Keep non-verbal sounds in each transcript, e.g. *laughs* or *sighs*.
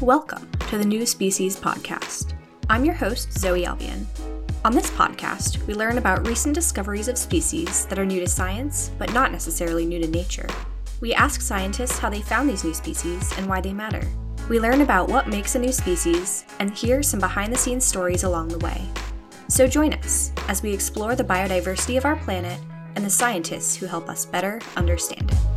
Welcome to the New Species Podcast. I'm your host, Zoe Albion. On this podcast, we learn about recent discoveries of species that are new to science, but not necessarily new to nature. We ask scientists how they found these new species and why they matter. We learn about what makes a new species and hear some behind the scenes stories along the way. So join us as we explore the biodiversity of our planet and the scientists who help us better understand it.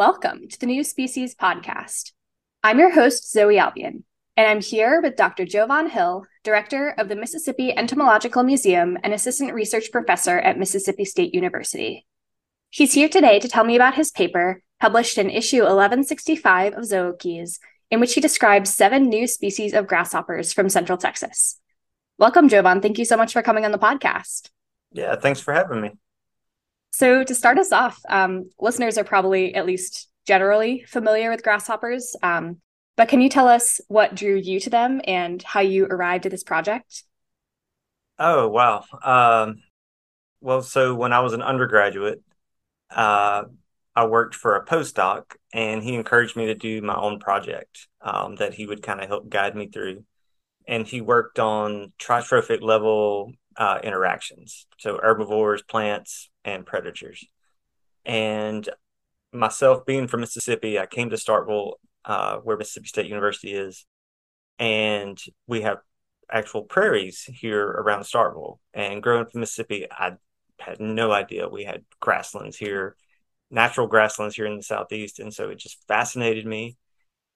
Welcome to the New Species Podcast. I'm your host, Zoe Albion, and I'm here with Dr. JoVonn Hill, Director of the Mississippi Entomological Museum and Assistant Research Professor at Mississippi State University. He's here today to tell me about his paper, published in issue 1165 of Zookeys, in which he describes seven new species of grasshoppers from Central Texas. Welcome, JoVonn. Thank you so much for coming on the podcast. Yeah, thanks for having me. So, to start us off, um, listeners are probably at least generally familiar with grasshoppers, um, but can you tell us what drew you to them and how you arrived at this project? Oh, wow. Um, well, so when I was an undergraduate, uh, I worked for a postdoc, and he encouraged me to do my own project um, that he would kind of help guide me through. And he worked on tritrophic level uh, interactions, so herbivores, plants, and predators. And myself being from Mississippi, I came to Starkville, uh, where Mississippi State University is, and we have actual prairies here around Starkville. And growing up in Mississippi, I had no idea we had grasslands here, natural grasslands here in the southeast, and so it just fascinated me,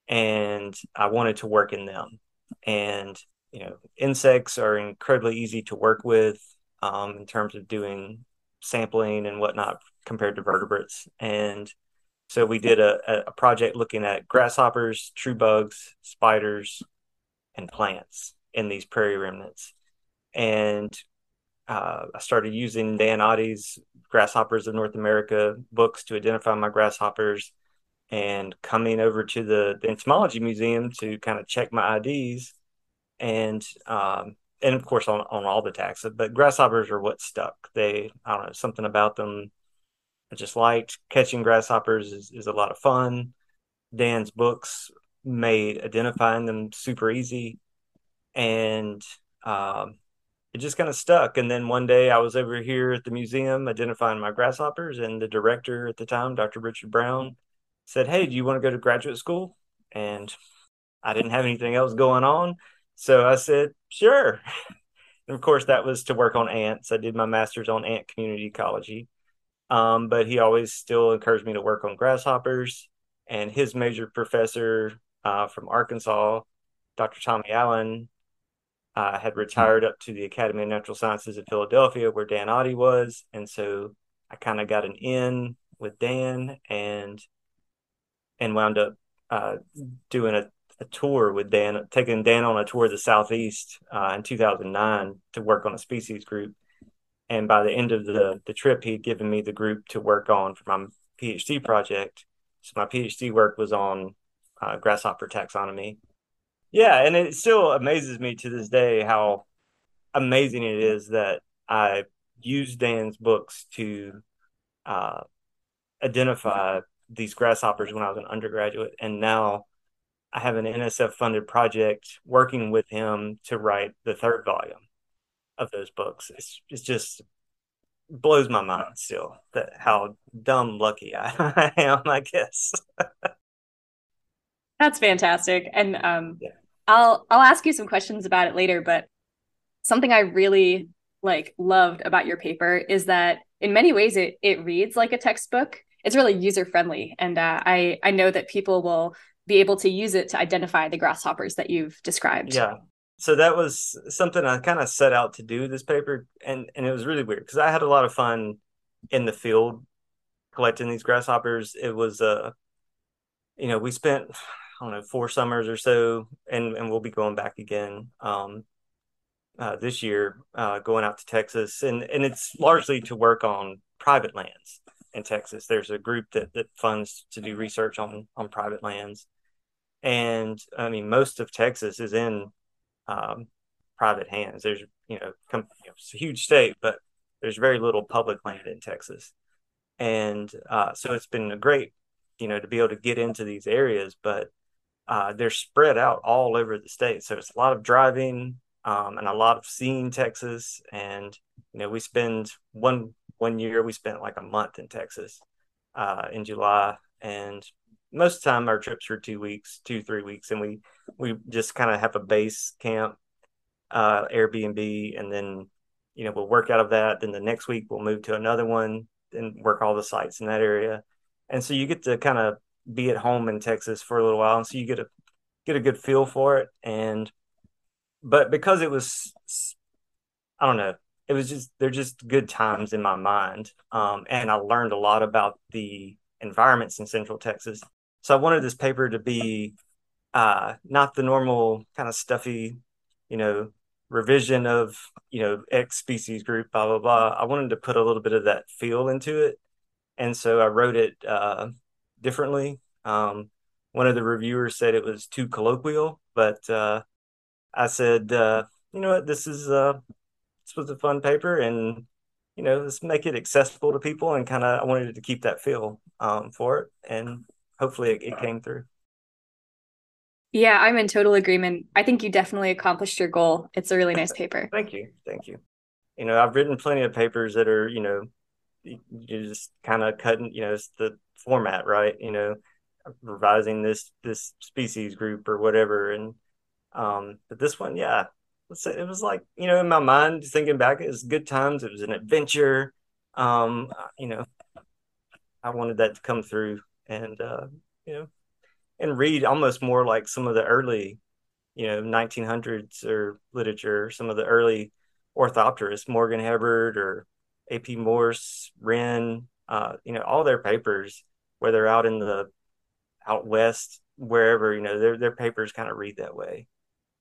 and I wanted to work in them. And you know, insects are incredibly easy to work with um, in terms of doing sampling and whatnot compared to vertebrates. And so we did a, a project looking at grasshoppers, true bugs, spiders, and plants in these prairie remnants. And uh, I started using Dan Otte's Grasshoppers of North America books to identify my grasshoppers and coming over to the, the entomology museum to kind of check my IDs and um, and of course on, on all the taxa, but grasshoppers are what stuck. They, I don't know, something about them I just liked. Catching grasshoppers is, is a lot of fun. Dan's books made identifying them super easy. And um, it just kind of stuck. And then one day I was over here at the museum identifying my grasshoppers, and the director at the time, Dr. Richard Brown, said, Hey, do you want to go to graduate school? And I didn't have anything else going on. So I said, sure. And of course, that was to work on ants. I did my master's on ant community ecology. Um, but he always still encouraged me to work on grasshoppers. And his major professor uh, from Arkansas, Dr. Tommy Allen, uh, had retired up to the Academy of Natural Sciences in Philadelphia, where Dan Otte was. And so I kind of got an in with Dan and and wound up uh, doing a a tour with Dan, taking Dan on a tour of the Southeast uh, in 2009 to work on a species group. And by the end of the, the trip, he'd given me the group to work on for my PhD project. So my PhD work was on uh, grasshopper taxonomy. Yeah, and it still amazes me to this day how amazing it is that I used Dan's books to uh, identify these grasshoppers when I was an undergraduate, and now I have an NSF funded project working with him to write the third volume of those books. It's, it's just blows my mind still that how dumb lucky *laughs* I, am, I guess. That's fantastic. And um, yeah. I'll I'll ask you some questions about it later, but something I really like loved about your paper is that in many ways it it reads like a textbook. It's really user friendly, and uh, I I know that people will be able to use it to identify the grasshoppers that you've described. Yeah. So that was something I kind of set out to do this paper and and it was really weird because I had a lot of fun in the field collecting these grasshoppers. It was uh you know, we spent I don't know, four summers or so and and we'll be going back again um uh, this year uh, going out to Texas and and it's largely to work on private lands in Texas. There's a group that that funds to do research on on private lands and I mean most of Texas is in um, private hands. There's you know, com- you know, it's a huge state, but there's very little public land in Texas, and uh, so it's been a great you know to be able to get into these areas, but uh, they're spread out all over the state. So it's a lot of driving um, and a lot of seeing Texas. And you know, we spend one one year we spent like a month in Texas uh, in July, and most of the time our trips are two weeks, two three weeks, and we we just kind of have a base camp, uh, Airbnb, and then you know we'll work out of that. Then the next week we'll move to another one and work all the sites in that area. And so you get to kind of be at home in Texas for a little while, and so you get a get a good feel for it. And but because it was, I don't know, it was just they're just good times in my mind, um, and I learned a lot about the environments in Central Texas. So I wanted this paper to be uh, not the normal kind of stuffy, you know, revision of you know X species group, blah blah blah. I wanted to put a little bit of that feel into it, and so I wrote it. Uh, differently. Um, one of the reviewers said it was too colloquial, but uh, I said, uh, you know what, this is uh, this was a fun paper, and you know, let's make it accessible to people, and kind of I wanted to keep that feel um, for it, and hopefully it, it came through. Yeah, I'm in total agreement. I think you definitely accomplished your goal. It's a really nice paper. Thank you. Thank you. You know, I've written plenty of papers that are, you know, you just kind of cutting, you know, it's the format, right? You know, revising this this species group or whatever. And um, but this one, yeah, let's say it was like you know in my mind thinking back, it was good times. It was an adventure. Um, you know, I wanted that to come through, and uh, you know, and read almost more like some of the early, you know, 1900s or literature, some of the early orthopterists, Morgan Hebard or A.P. Morse, Rehn, uh, you know, all their papers, whether out in the out west, wherever, you know, their their papers kind of read that way.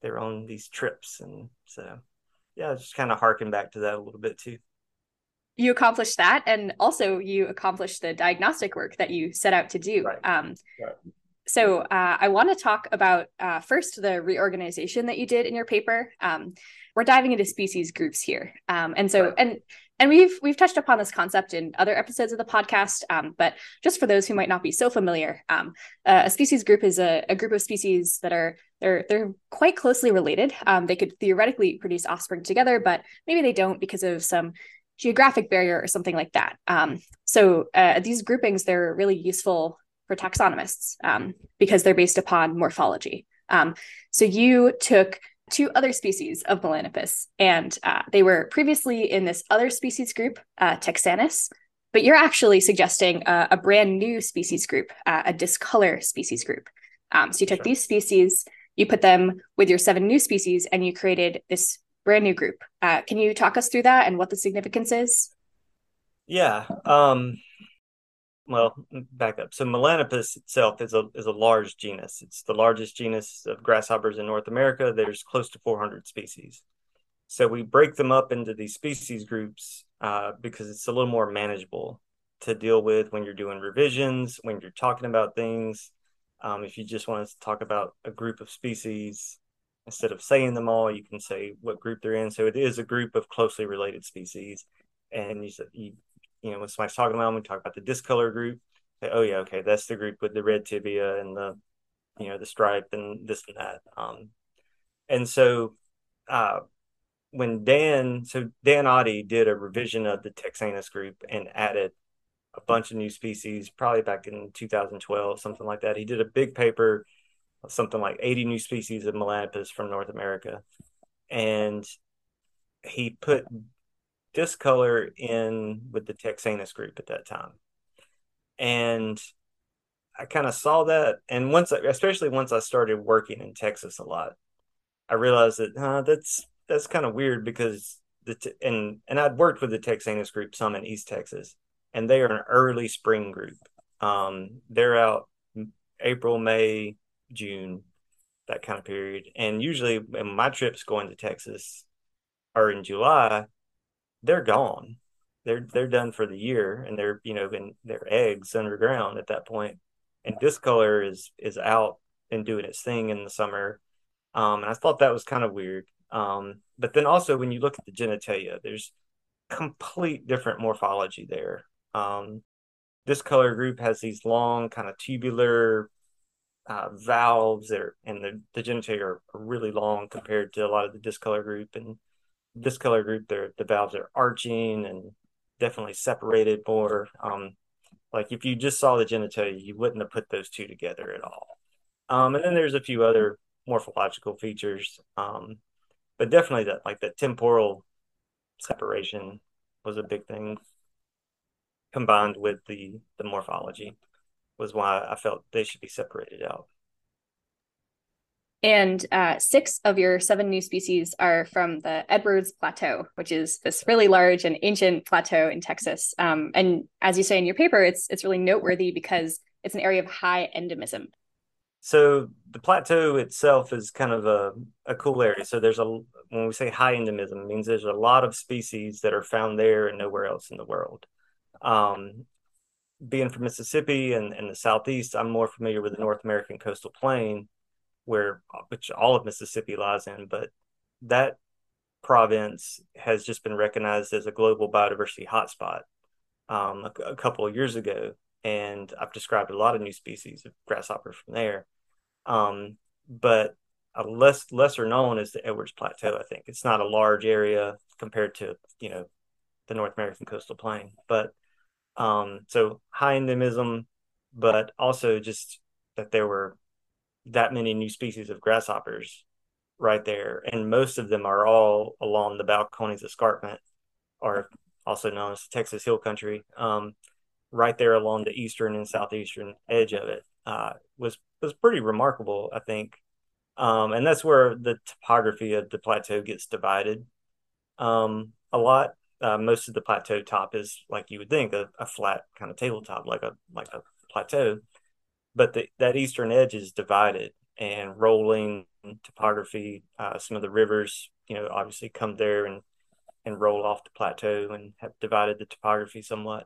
They're on these trips, and so yeah, just kind of harken back to that a little bit too. You accomplished that, and also you accomplished the diagnostic work that you set out to do. Right. Um, right. So uh, I want to talk about uh, first the reorganization that you did in your paper. Um, we're diving into species groups here, um, and so right. and and we've we've touched upon this concept in other episodes of the podcast um, but just for those who might not be so familiar um, uh, a species group is a, a, group of species that are they're they're quite closely related um, they could theoretically produce offspring together but maybe they don't because of some geographic barrier or something like that um, so uh, these groupings they're really useful for taxonomists um, because they're based upon morphology um, so you took two other species of Melanoplus, and uh, they were previously in this other species group, uh, Texanus. But you're actually suggesting a, a brand new species group, uh, a discolor species group. Um, so you took sure. these species, you put them with your seven new species, and you created this brand new group. Uh, can you talk us through that and what the significance is? Yeah. Um, well, back up. So Melanoplus itself is a is a large genus. It's the largest genus of grasshoppers in North America. There's close to 400 species. So we break them up into these species groups uh, because it's a little more manageable to deal with when you're doing revisions, when you're talking about things. Um, if you just want to talk about a group of species, instead of saying them all, you can say what group they're in. So it is a group of closely related species, and you you you know, when somebody's talking about them, we talk about the discolor group. Say, oh yeah, okay, that's the group with the red tibia and the, you know, the stripe and this and that. Um, and so, uh, when Dan, so Dan Otte did a revision of the Texanus group and added a bunch of new species, probably back in 2012, something like that. He did a big paper, something like 80 new species of Melanoplus from North America. And he put discolor in with the Texanus group at that time. And I kind of saw that. And once, I, especially once I started working in Texas a lot, I realized that that's that's kind of weird because the t- and and I'd worked with the Texanus group some in East Texas, and they are an early spring group. Um, they're out April, May, June, that kind of period. And usually, when my trips going to Texas are in July, they're gone. They're they're done for the year, and they're you know in their eggs underground at that point. And discolor is is out and doing its thing in the summer, Um, and I thought that was kind of weird. Um, but then also when you look at the genitalia, there's complete different morphology there. Um, this color group has these long kind of tubular uh, valves that are, and the, the genitalia are really long compared to a lot of the discolor group. And this color group, the valves are arching and definitely separated more. Um, like if you just saw the genitalia, you wouldn't have put those two together at all. Um, and then there's a few other morphological features, um, but definitely that like the temporal separation was a big thing combined with the the morphology was why I felt they should be separated out. And uh, six of your seven new species are from the Edwards Plateau, which is this really large and ancient plateau in Texas. Um, and as you say in your paper, it's it's really noteworthy because it's an area of high endemism. So the plateau itself is kind of a, a cool area. So there's a when we say high endemism, it means there's a lot of species that are found there and nowhere else in the world. Um, being from Mississippi and, and the southeast, I'm more familiar with the North American coastal plain where which all of Mississippi lies in, but that province has just been recognized as a global biodiversity hotspot um, a, a, couple of years ago, and I've described a lot of new species of grasshopper from there. Um, but a less lesser known is the Edwards Plateau. I think it's not a large area compared to you know the North American coastal plain, but um, so high endemism, but also just that there were that many new species of grasshoppers right there, and most of them are all along the Balcones Escarpment, or also known as Texas Hill Country, um, right there along the eastern and southeastern edge of it. Uh, was was pretty remarkable, I think, um, and that's where the topography of the plateau gets divided um, a lot. Uh, most of the plateau top is like you would think a, a flat kind of tabletop, like a like a plateau but the, that eastern edge is divided and rolling topography. Uh, some of the rivers, you know, obviously come there and and roll off the plateau and have divided the topography somewhat.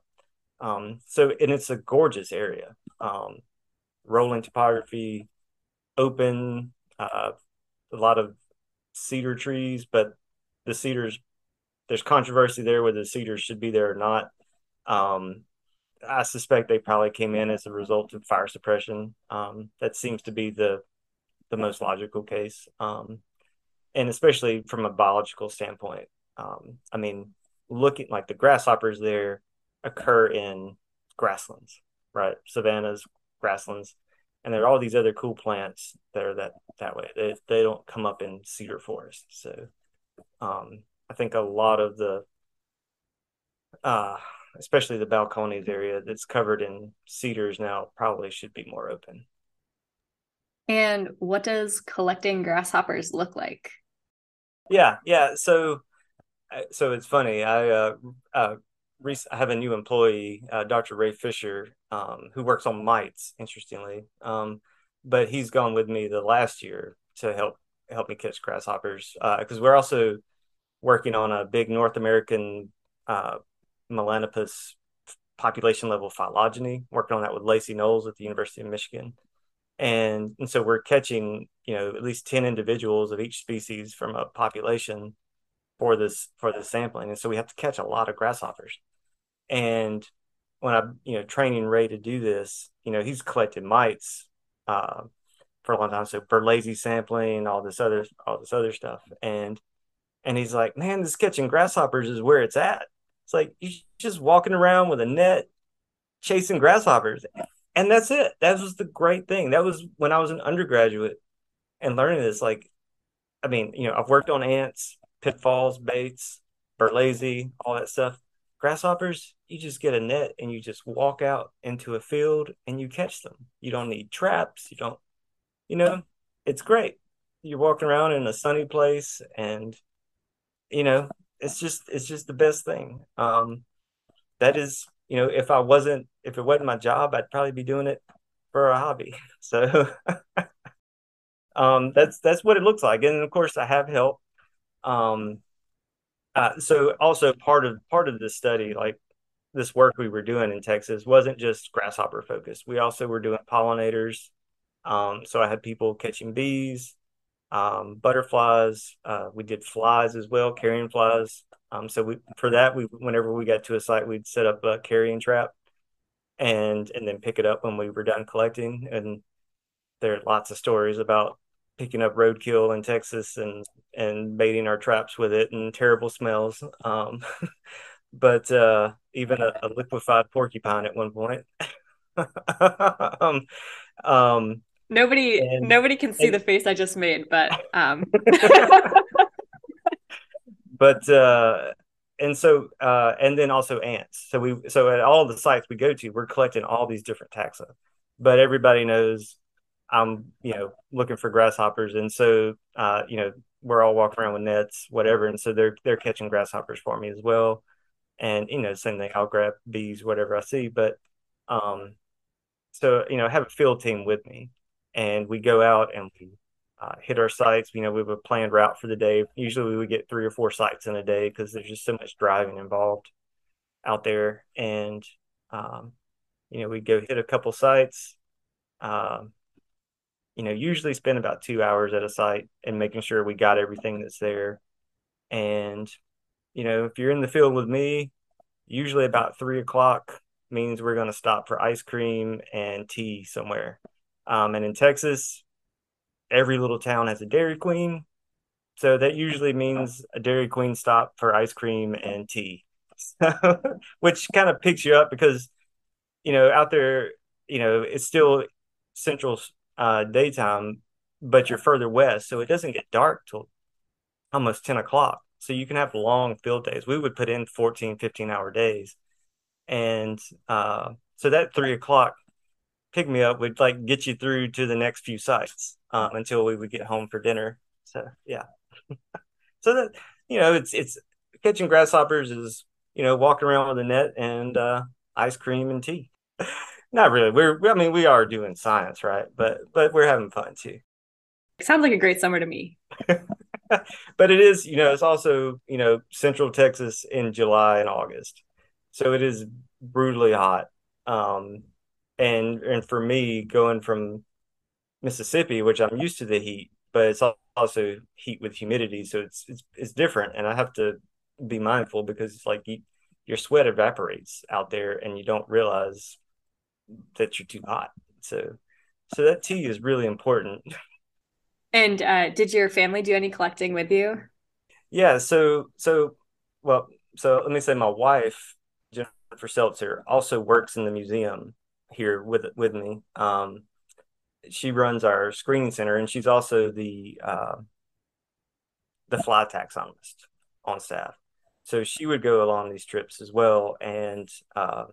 Um, so, and it's a gorgeous area. Um, rolling topography, open, uh, a lot of cedar trees, but the cedars, there's controversy there whether the cedars should be there or not. Um, I suspect they probably came in as a result of fire suppression. Um, that seems to be the the most logical case, um, and especially from a biological standpoint. Um, I mean, looking like the grasshoppers there occur in grasslands, right? Savannas, grasslands, and there are all these other cool plants that are that that way. They they don't come up in cedar forests. So, um, I think a lot of the uh, especially the Balcones area that's covered in cedars now probably should be more open. And what does collecting grasshoppers look like? Yeah, yeah. So, so it's funny. I uh, uh, I have a new employee, uh, Dr. Ray Fisher, um, who works on mites. Interestingly, um, but he's gone with me the last year to help help me catch grasshoppers because uh, we're also working on a big North American uh, Melanoplus population level phylogeny, working on that with Lacey Knowles at the University of Michigan. And, and so we're catching, you know, at least 10 individuals of each species from a population for this for this sampling. And so we have to catch a lot of grasshoppers. And when I'm, you know, training Ray to do this, you know, he's collected mites uh, for a long time. So for lazy sampling, all this other all this other stuff. And and he's like, man, this catching grasshoppers is where it's at. It's like you're just walking around with a net, chasing grasshoppers, and that's it. That was the great thing. That was when I was an undergraduate and learning this. Like, I mean, you know, I've worked on ants, pitfalls, baits, Berlese, all that stuff. Grasshoppers, you just get a net and you just walk out into a field and you catch them. You don't need traps. You don't, you know, it's great. You're walking around in a sunny place and, you know, it's just it's just the best thing. Um, that is, you know, if I wasn't if it wasn't my job, I'd probably be doing it for a hobby. *laughs* So *laughs* um, that's that's what it looks like, and of course I have help. Um, uh, so also part of part of the study, like this work we were doing in Texas, wasn't just grasshopper focused. We also were doing pollinators. Um, so I had people catching bees, um, butterflies. Uh, we did flies as well, carrion flies. Um, so we for that we whenever we got to a site, we'd set up a carrion trap, and and then pick it up when we were done collecting. And there are lots of stories about picking up roadkill in Texas and and baiting our traps with it and terrible smells. Um, *laughs* but uh, even a, a, liquefied porcupine at one point. *laughs* um, um, nobody and, nobody can see and, the face I just made, but um. *laughs* but uh, and so uh, and then also ants. So we so at all the sites we go to, we're collecting all these different taxa. But everybody knows I'm you know looking for grasshoppers, and so uh, you know we're all walking around with nets, whatever, and so they're they're catching grasshoppers for me as well. And you know, same thing. I'll grab bees, whatever I see. But um, so you know, I have a field team with me, and we go out and we uh, hit our sites. You know, we have a planned route for the day. Usually, we would get three or four sites in a day because there's just so much driving involved out there. And um, you know, we go hit a couple sites. Um, you know, usually spend about two hours at a site and making sure we got everything that's there. And, you know, if you're in the field with me, usually about three o'clock means we're going to stop for ice cream and tea somewhere. Um, and in Texas, every little town has a Dairy Queen. So that usually means a Dairy Queen stop for ice cream and tea, *laughs* which kind of picks you up because, you know, out there, you know, it's still central uh, daytime, but you're further west, so it doesn't get dark till almost 10 o'clock. So you can have long field days. We would put in 14, 15 hour days. And uh, so that three o'clock pick me up would like get you through to the next few sites um, until we would get home for dinner. So yeah. *laughs* so that you know, it's it's catching grasshoppers is you know walking around with a net and uh, ice cream and tea. *laughs* Not really. We're I mean we are doing science, right? But but we're having fun too. Sounds like a great summer to me. *laughs* but it is, you know, it's also, you know, central Texas in July and August. So it is brutally hot. Um and and for me going from Mississippi, which I'm used to the heat, but it's also heat with humidity, so it's it's it's different and I have to be mindful because it's like you, your sweat evaporates out there and you don't realize that you're too hot. So so that tea is really important. *laughs* And uh, did your family do any collecting with you? Yeah, so so well, so let me say my wife Jennifer Seltzer also works in the museum here with with me. Um, she runs our screening center, and she's also the uh, the fly taxonomist on staff. So she would go along these trips as well, and uh,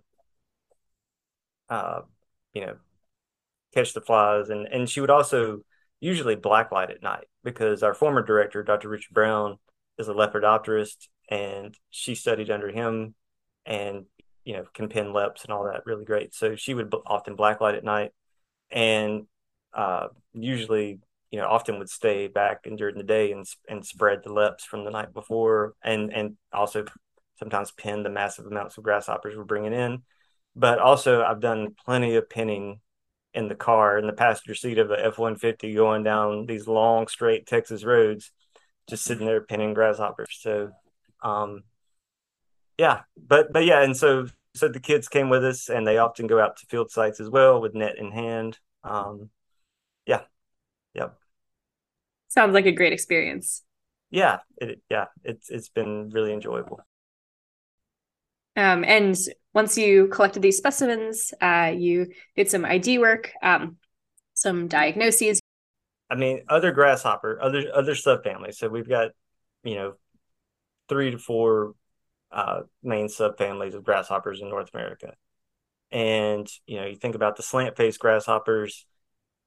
uh, you know, catch the flies. And, and she would also usually blacklight at night because our former director, Dr. Richard Brown, is a lepidopterist and she studied under him and, you know, can pin leps and all that really great. So she would often blacklight at night and uh, usually, you know, often would stay back and during the day and, and spread the leps from the night before and, and also sometimes pin the massive amounts of grasshoppers we're bringing in but also I've done plenty of pinning in the car in the passenger seat of a F one fifty going down these long straight Texas roads, just sitting there pinning grasshoppers. So, um, yeah, but but yeah, and so so the kids came with us, and they often go out to field sites as well with net in hand. Um, yeah, yep. Sounds like a great experience. Yeah, it yeah it's it's been really enjoyable. Um, and once you collected these specimens, uh, you did some ID work, um, some diagnoses. I mean, other grasshopper, other other subfamilies. So we've got, you know, three to four uh, main subfamilies of grasshoppers in North America. And you know, you think about the slant-faced grasshoppers,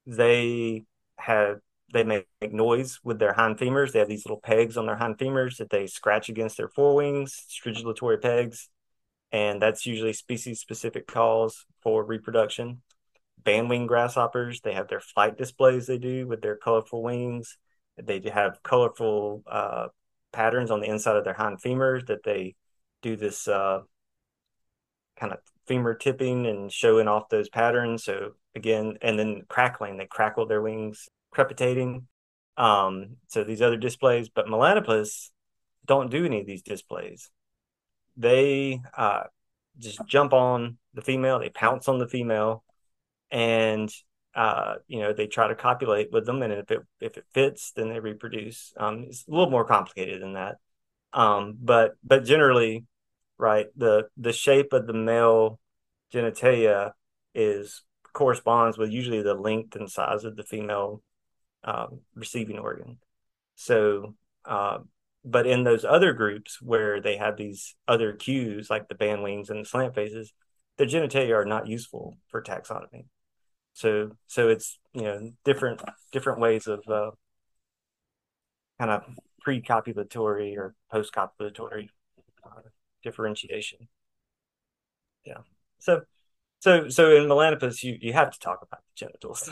they have they make noise with their hind femurs. They have these little pegs on their hind femurs that they scratch against their forewings, stridulatory pegs and that's usually species specific calls for reproduction. Bandwing grasshoppers, they have their flight displays they do with their colorful wings. They have colorful uh, patterns on the inside of their hind femurs that they do this uh, kind of femur tipping and showing off those patterns. So again, and then crackling, they crackle their wings, crepitating. Um, so these other displays, but Melanoplus don't do any of these displays. They uh, just jump on the female, they pounce on the female, and uh, you know they try to copulate with them, and if it if it fits, then they reproduce. Um, it's a little more complicated than that, um, but but generally, right the the shape of the male genitalia is corresponds with usually the length and size of the female um, receiving organ. So, uh, but in those other groups where they have these other cues like the band wings and the slant faces, the genitalia are not useful for taxonomy. So, so it's you know different different ways of uh, kind of pre-copulatory or post-copulatory uh, differentiation. Yeah. So so so in Melanoplus, you you have to talk about the genitals,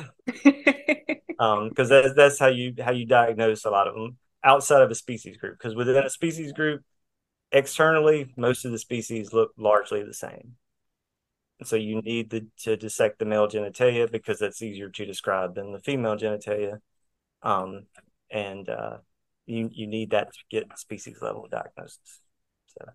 *laughs* um, because that's that's how you how you diagnose a lot of them outside of a species group. Because within a species group, externally, most of the species look largely the same. So you need the, to dissect the male genitalia because that's easier to describe than the female genitalia, um, and uh, you you need that to get species level diagnosis. So.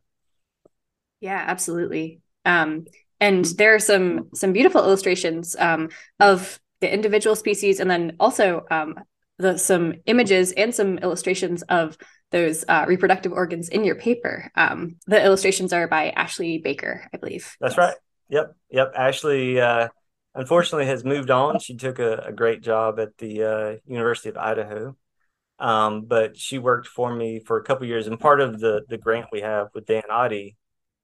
Yeah, absolutely. Um, and there are some some beautiful illustrations um, of the individual species and then also um, the, some images and some illustrations of those uh, reproductive organs in your paper um, the illustrations are by ashley baker i believe that's yes. right yep yep ashley uh, unfortunately has moved on she took a, a great job at the uh, university of idaho um, but she worked for me for a couple years and part of the the grant we have with dan otte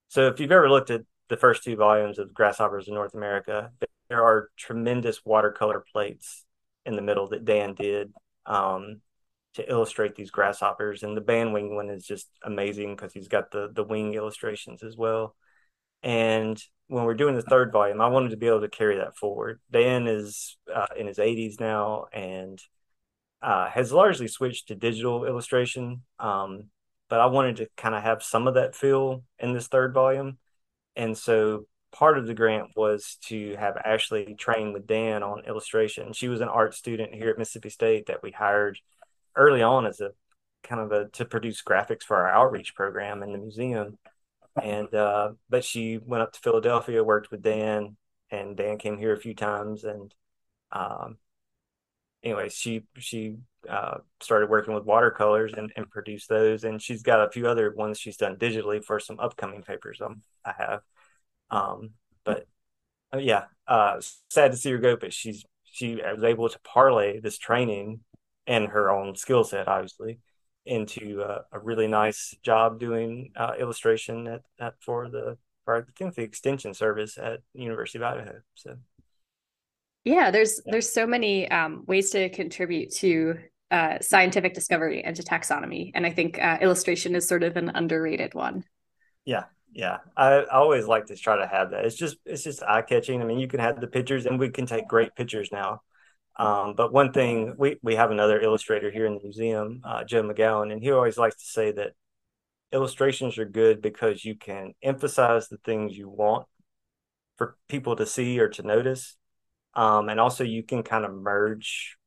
so if you've ever looked at the first two volumes of Grasshoppers in North America, there are tremendous watercolor plates in the middle that Dan did um, to illustrate these grasshoppers. And the band wing one is just amazing because he's got the the wing illustrations as well. And when we're doing the third volume, I wanted to be able to carry that forward. Dan is uh, in his 80s now and uh, has largely switched to digital illustration. Um, but I wanted to kind of have some of that feel in this third volume. And so part of the grant was to have Ashley train with Dan on illustration. She was an art student here at Mississippi State that we hired early on as a kind of a to produce graphics for our outreach program in the museum. And uh, but she went up to Philadelphia, worked with Dan, and Dan came here a few times. And um, anyway, she she uh, started working with watercolors and, and produced those. And she's got a few other ones she's done digitally for some upcoming papers um, I have. Um, but uh, yeah, uh, sad to see her go, but she's she was able to parlay this training and her own skill set, obviously, into a really nice job doing uh, illustration at, at for the for I the extension service at University of Idaho. So yeah, there's there's so many um, ways to contribute to uh, scientific discovery and to taxonomy. And I think uh, illustration is sort of an underrated one. Yeah, yeah. I, I always like to try to have that. It's just it's just eye catching. I mean, you can have the pictures, and we can take great pictures now. Um, but one thing we we have another illustrator here in the museum, uh, Joe MacGown, and he always likes to say that illustrations are good because you can emphasize the things you want for people to see or to notice, um, and also you can kind of merge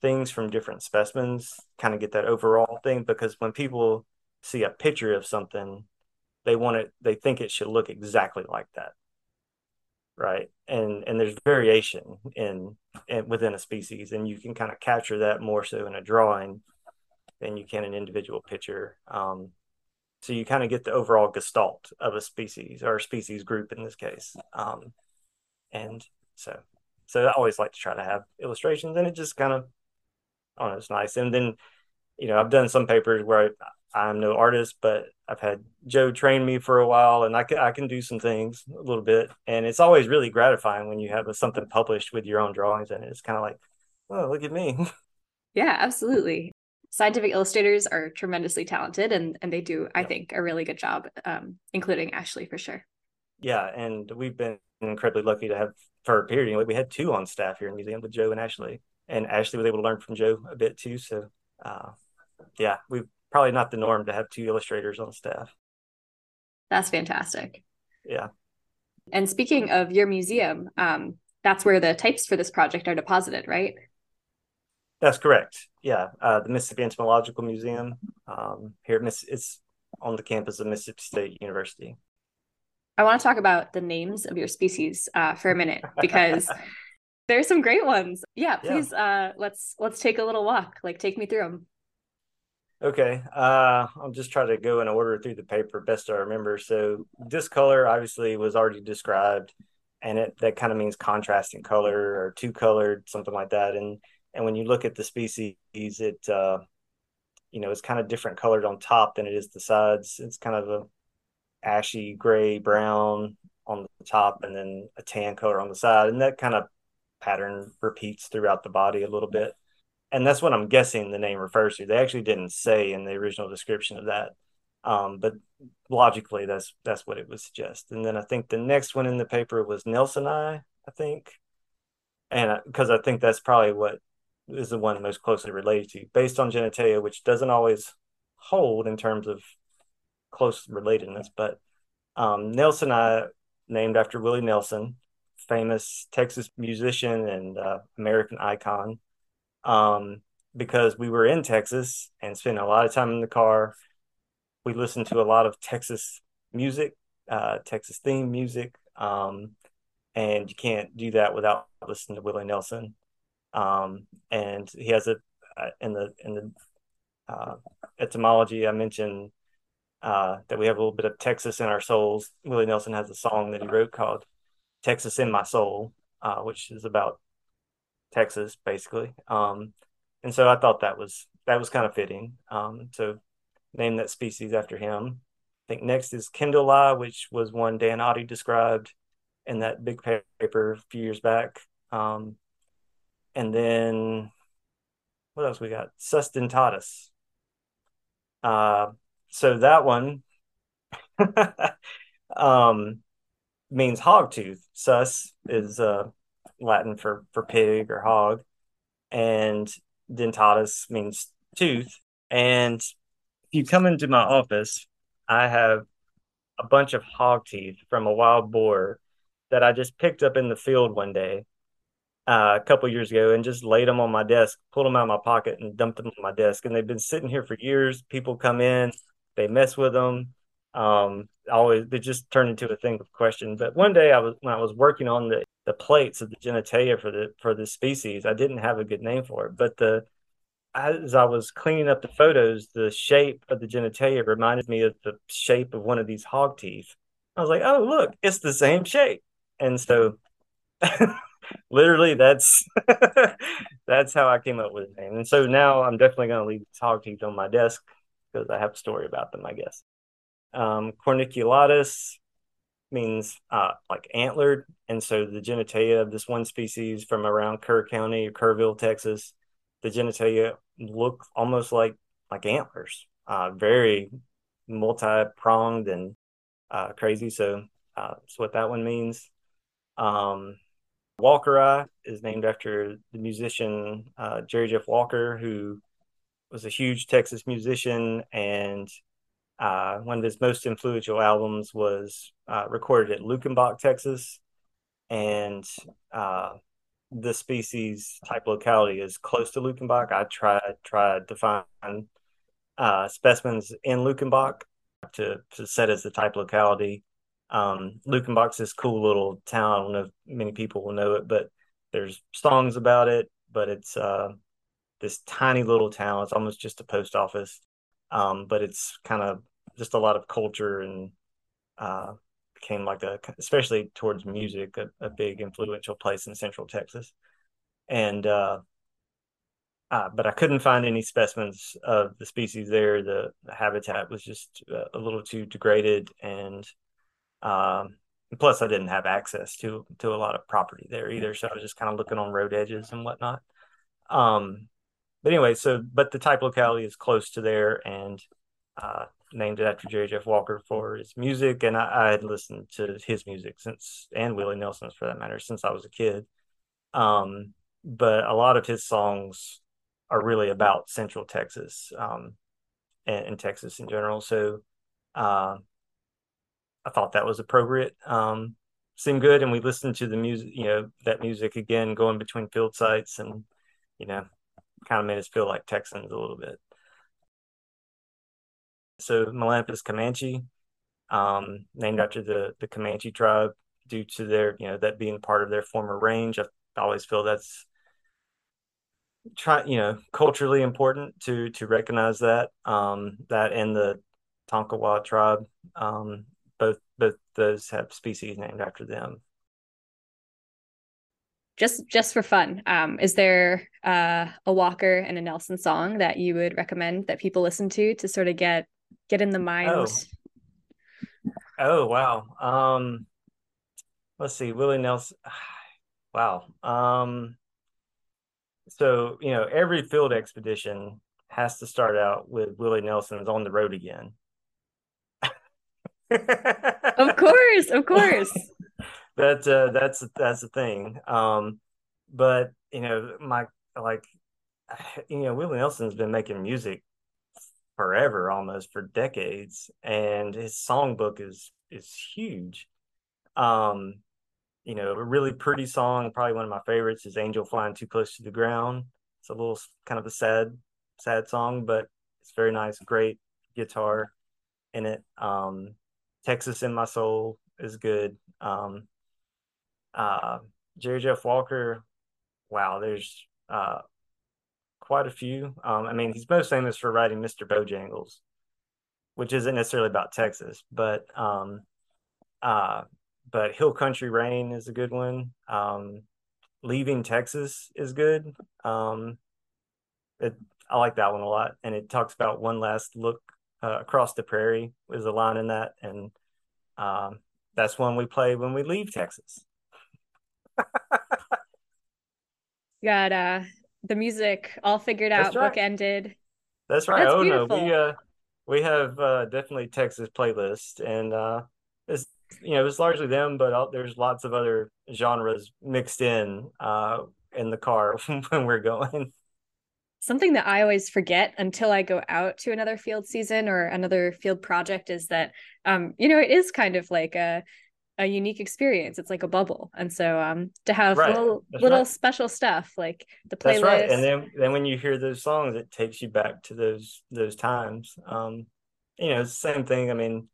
things from different specimens, kind of get that overall thing. Because when people see a picture of something, they want it, they think it should look exactly like that. Right. And and there's variation in, in within a species, and you can kind of capture that more so in a drawing than you can an individual picture. Um, so you kind of get the overall gestalt of a species or a species group in this case. Um, and so so I always like to try to have illustrations, and it just kind of oh, it's nice. And then, you know, I've done some papers where I, am no artist, but I've had Joe train me for a while, and I can I can do some things a little bit, and it's always really gratifying when you have a, something published with your own drawings, and it's kind of like, oh, look at me. *laughs* Yeah, absolutely. Scientific illustrators are tremendously talented, and and they do, I think, a really good job, um, including Ashley for sure. Yeah, and we've been incredibly lucky to have a period. We had two on staff here in the museum with Joe and Ashley and Ashley was able to learn from Joe a bit too. So, uh, yeah, we probably not the norm to have two illustrators on staff. That's fantastic. Yeah. And speaking of your museum, um, that's where the types for this project are deposited, right? That's correct. Yeah, uh, the Mississippi Entomological Museum um, here at Miss it's on the campus of Mississippi State University. I want to talk about the names of your species uh, for a minute because *laughs* there's some great ones. Yeah, please. Yeah. Uh, let's let's take a little walk. Like, take me through them. Okay, uh, I'll just try to go in order through the paper best I remember. So discolor obviously was already described, and it that kind of means contrasting color or two colored, something like that. And and when you look at the species, it uh, you know it's kind of different colored on top than it is the sides. It's kind of a ashy gray brown on the top, and then a tan color on the side, and that kind of pattern repeats throughout the body a little bit. And that's what I'm guessing the name refers to. They actually didn't say in the original description of that. Um, but logically that's that's what it would suggest. And then I think the next one in the paper was Nelsoni, I i think. And because I think that's probably what is the one most closely related to, based on genitalia, which doesn't always hold in terms of close relatedness. But um, Nelsoni, named after Willie Nelson, famous Texas musician and uh, American icon. Um, because we were in Texas and spent a lot of time in the car. We listened to a lot of Texas music, uh, Texas theme music, um, and you can't do that without listening to Willie Nelson. Um, and he has a uh, in the in the uh, etymology I mentioned uh, that we have a little bit of Texas in our souls. Willie Nelson has a song that he wrote called "Texas in My Soul," uh, which is about Texas basically. Um, and so I thought that was that was kind of fitting. Um, so name that species after him. I think next is Kindlei, which was one Dan Otte described in that big paper a few years back. Um, and then what else we got? Susdentatus. Uh, so that one *laughs* um, means hog tooth. Sus is uh, Latin for for pig or hog, and dentatus means tooth. And if you come into my office, I have a bunch of hog teeth from a wild boar that I just picked up in the field one day uh, a couple years ago and just laid them on my desk, pulled them out of my pocket and dumped them on my desk. And they've been sitting here for years. People come in, they mess with them. Um, always they just turned into a thing of question. But one day I was when I was working on the the plates of the genitalia for the for the species, I didn't have a good name for it. But the as I was cleaning up the photos, the shape of the genitalia reminded me of the shape of one of these hog teeth. I was like, oh look, it's the same shape. And so *laughs* literally that's *laughs* that's how I came up with the name. And so now I'm definitely gonna leave these hog teeth on my desk because I have a story about them, I guess. Um, corniculatus means uh, like antlered, and so the genitalia of this one species from around Kerr County or Kerrville, Texas, the genitalia look almost like like antlers, uh, very multi pronged and uh, crazy. So uh, that's what that one means. Um, Walkeri is named after the musician uh, Jerry Jeff Walker, who was a huge Texas musician and uh, one of his most influential albums was uh, recorded at Luckenbach, Texas, and uh, the species type locality is close to Luckenbach. I tried tried to find uh, specimens in Luckenbach to to set as the type locality. Um, Luckenbach's this cool little town. I don't know if many people will know it, but there's songs about it. But it's uh, this tiny little town. It's almost just a post office um, but it's kind of just a lot of culture and uh, became like a, especially towards music, a, a big influential place in Central Texas. And uh, uh, but I couldn't find any specimens of the species there. The, the habitat was just uh, a little too degraded, and um, plus I didn't have access to to a lot of property there either. So I was just kind of looking on road edges and whatnot. Um, but anyway, so but the type locality is close to there, and uh, named it after Jerry Jeff Walker for his music, and I, I, had listened to his music since, and Willie Nelson's for that matter, since I was a kid. Um, but a lot of his songs are really about Central Texas, um, and, and, Texas in general. So, uh, I thought that was appropriate. Um, seemed good, and we listened to the music, you know, that music again, going between field sites, and you know, kind of made us feel like Texans a little bit. So Melanoplus Comanche, um, named after the the Comanche tribe, due to their you know that being part of their former range. I always feel that's try you know culturally important to to recognize that um, that and the Tonkawa tribe um, both both those have species named after them just just for fun. Um, is there uh, a walker and a nelson song that you would recommend that people listen to to sort of get get in the mind? Oh, oh wow. Um let's see. Willie nelson *sighs* wow. Um so you know every field expedition has to start out with willie nelson's on the road again. Of course of *laughs* course that uh, that's that's the thing. Um, but you know, my like, *sighs* you know, Willie Nelson's been making music forever, almost for decades, and his songbook is is huge. Um, you know, a really pretty song, probably one of my favorites is "Angel Flying Too Close to the Ground." It's a little kind of a sad, sad song, but it's very nice. Great guitar in it. Um, Texas in My Soul is good. Um, uh, Jerry Jeff Walker, wow, there's uh, quite a few. Um, I mean, he's most famous for writing Mr. Bojangles, which isn't necessarily about Texas, but um, uh, but Hill Country Rain is a good one. Um, Leaving Texas is good. Um, it, I like that one a lot, and it talks about one last look uh, across the prairie. Was a line in that, and um, that's one we play when we leave Texas. Got uh the music all figured out, right. book ended. That's right. That's oh beautiful. no, we uh we have uh definitely Texas playlist and uh it's you know it's largely them, but there's lots of other genres mixed in uh in the car *laughs* when we're going. Something that I always forget until I go out to another field season or another field project is that um you know it is kind of like a a unique experience. It's like a bubble. And so um to have right. little That's little right. special stuff like the playlist. That's right. And then then when you hear those songs, it takes you back to those those times. Um, you know, same thing. I mean,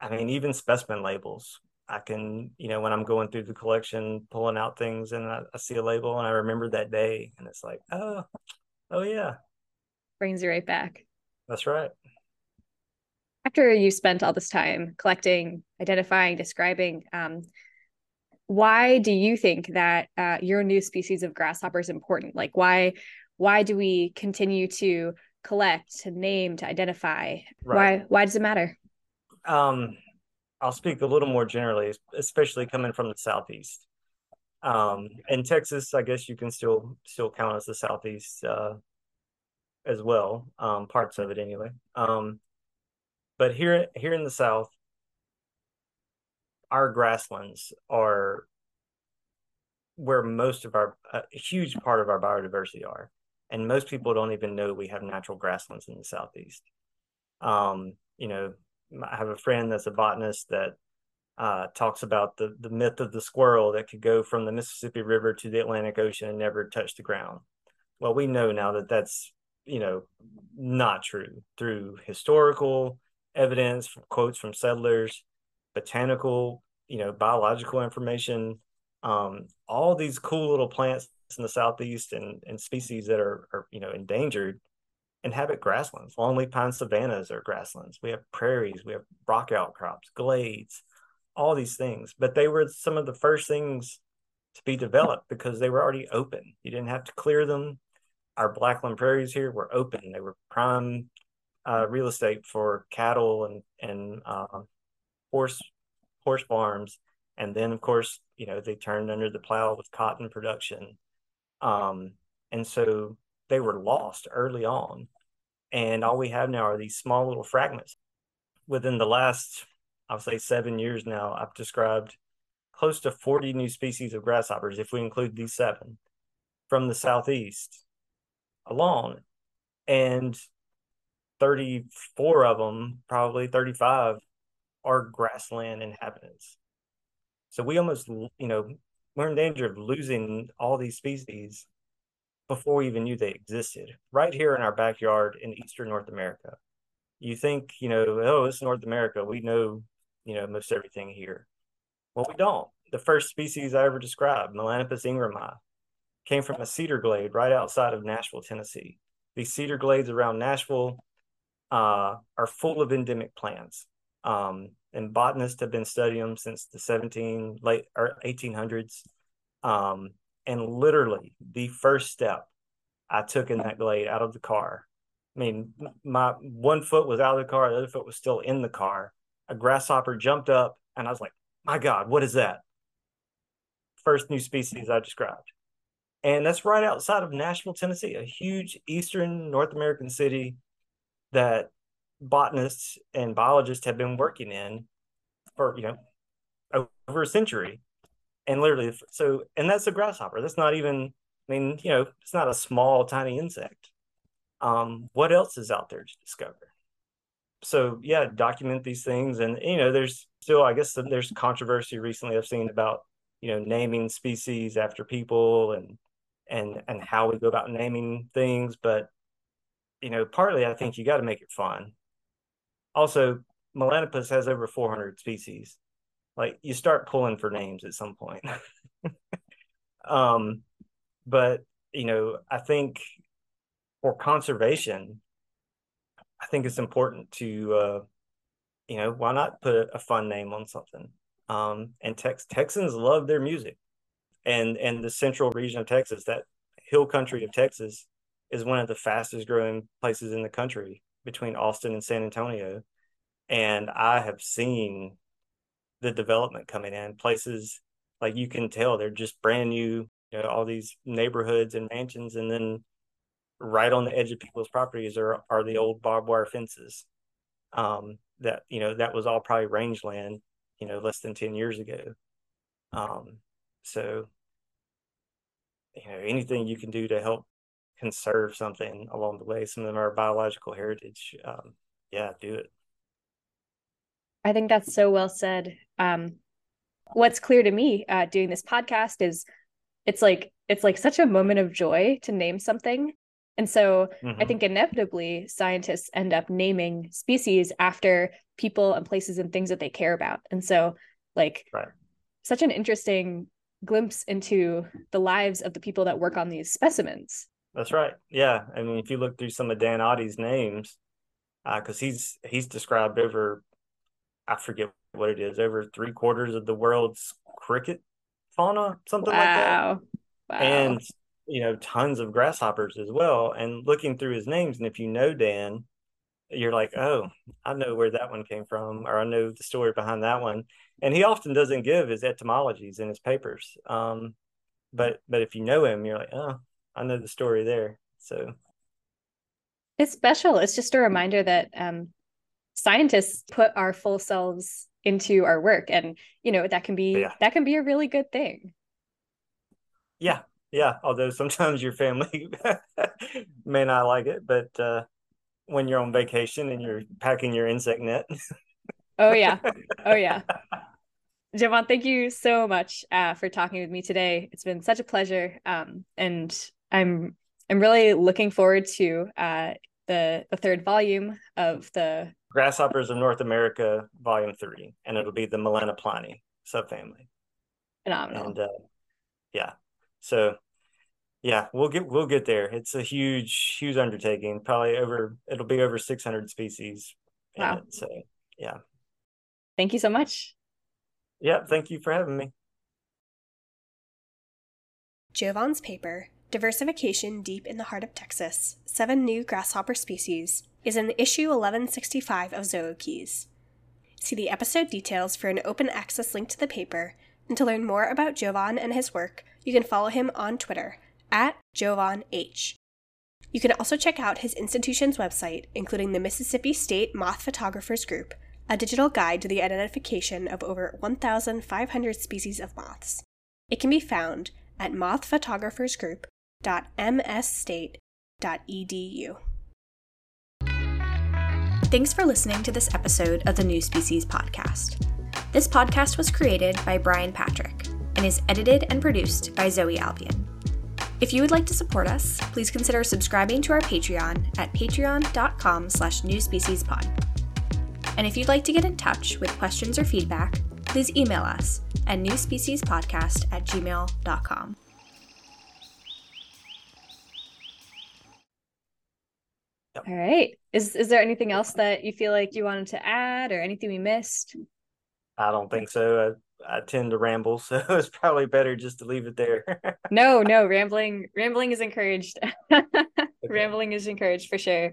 I mean, even specimen labels. I can, you know, when I'm going through the collection, pulling out things and I, I see a label and I remember that day and it's like, oh, oh yeah. Brings you right back. That's right after you spent all this time collecting, identifying, describing, um, why do you think that uh, your new species of grasshopper is important? Like, why why do we continue to collect, to name, to identify? Right. Why why does it matter? Um, I'll speak a little more generally, especially coming from the southeast. Um, in Texas, I guess you can still still count as the southeast uh, as well, um, parts of it anyway. Um, but here here in the South, our grasslands are where most of our a huge part of our biodiversity are, and most people don't even know we have natural grasslands in the southeast. Um, you know, I have a friend that's a botanist that uh, talks about the the myth of the squirrel that could go from the Mississippi River to the Atlantic Ocean and never touch the ground. Well, we know now that that's you know not true through historical evidence from quotes from settlers, botanical, you know, biological information, um, all these cool little plants in the southeast and, and species that are, are, you know, endangered inhabit grasslands. Longleaf pine savannas are grasslands. We have prairies, we have rock outcrops, glades, all these things. But they were some of the first things to be developed because they were already open. You didn't have to clear them. Our blackland prairies here were open. They were prime uh, real estate for cattle and and uh, horse horse farms, and then of course you know they turned under the plow with cotton production, um, and so they were lost early on, and all we have now are these small little fragments. Within the last, I'll say seven years now, I've described close to 40 new species of grasshoppers, if we include these seven, from the southeast alone. And 34 of them, probably 35, are grassland inhabitants. So we almost, you know, we're in danger of losing all these species before we even knew they existed, right here in our backyard in eastern North America. You think, you know, oh, it's North America. We know, you know, most everything here. Well, we don't. The first species I ever described, Melanoplus ingrami, came from a cedar glade right outside of Nashville, Tennessee. These cedar glades around Nashville uh, are full of endemic plants. Um, and botanists have been studying them since the 17 late or 1800s. Um, and literally, the first step I took in that glade out of the car. I mean, my one foot was out of the car, the other foot was still in the car. A grasshopper jumped up, and I was like, "My God, what is that?" First new species I described, and that's right outside of Nashville, Tennessee, a huge eastern North American city that botanists and biologists have been working in for you know over a century. And literally so and that's a grasshopper. That's not even i mean you know it's not a small tiny insect. Um what else is out there to discover? So yeah document these things. And you know there's still i guess there's controversy recently i've seen about you know naming species after people and and and how we go about naming things. But you know partly i think you got to make it fun. Also Melanoplus has over 400 species. Like you start pulling for names at some point. *laughs* Um but you know i think for conservation i think it's important to uh you know why not put a fun name on something? Um and Tex- texans love their music. And and the central region of texas that hill country of texas is one of the fastest growing places in the country between austin and san antonio. And i have seen the development coming in places like you can tell they're just brand new you know all these neighborhoods and mansions. And then right on the edge of people's properties are are the old barbed wire fences um that you know that was all probably rangeland you know less than 10 years ago. Um so you know anything you can do to help conserve something along the way some of our biological heritage um yeah do it I think that's so well said. Um, what's clear to me uh, doing this podcast is it's like it's like such a moment of joy to name something. And so mm-hmm. I think inevitably scientists end up naming species after people and places and things that they care about. And so like right. such an interesting glimpse into the lives of the people that work on these specimens. That's right. Yeah. I mean, if you look through some of Dan Otte's names, because uh, he's he's described over I forget what it is, over three quarters of the world's cricket fauna, something wow. like that. Wow. And you know, tons of grasshoppers as well. And looking through his names, and if you know Dan, you're like, oh, I know where that one came from, or I know the story behind that one. And he often doesn't give his etymologies in his papers. Um, but but if you know him, you're like, oh, I know the story there. So it's special. It's just a reminder that um, scientists put our full selves into our work and you know that can be yeah. that can be a really good thing yeah yeah although sometimes your family *laughs* may not like it but uh when you're on vacation and you're packing your insect net oh yeah *laughs* oh yeah JoVonn, thank you so much uh, for talking with me today. It's been such a pleasure, um, and I'm I'm really looking forward to uh, the the third volume of the Grasshoppers of North America, Volume Three, and it'll be the Melanoplinae subfamily. Phenomenal. And uh, yeah, so yeah, we'll get we'll get there. It's a huge huge undertaking. Probably over it'll be over six hundred species. Wow. It, so yeah. Thank you so much. Yeah, thank you for having me. JoVonn's paper, Diversification Deep in the Heart of Texas Seven New Grasshopper Species, is in issue 1165 of Zookeys. See the episode details for an open access link to the paper, and to learn more about JoVonn and his work, you can follow him on Twitter at JovanH. You can also check out his institution's website, including the Mississippi State Moth Photographers Group, a digital guide to the identification of over 1,500 species of moths. It can be found at mothphotographersgroup.msstate.edu. Thanks for listening to this episode of the New Species Podcast. This podcast was created by Brian Patrick and is edited and produced by Zoe Albion. If you would like to support us, please consider subscribing to our Patreon at patreon.com slash newspeciespod. And if you'd like to get in touch with questions or feedback, please email us at newspeciespodcast at gmail.com. All right. Is is there anything else that you feel like you wanted to add or anything we missed? I don't think so. I, I tend to ramble, *laughs* so it's probably better just to leave it there. *laughs* no, no, rambling rambling is encouraged. *laughs* okay. Rambling is encouraged for sure.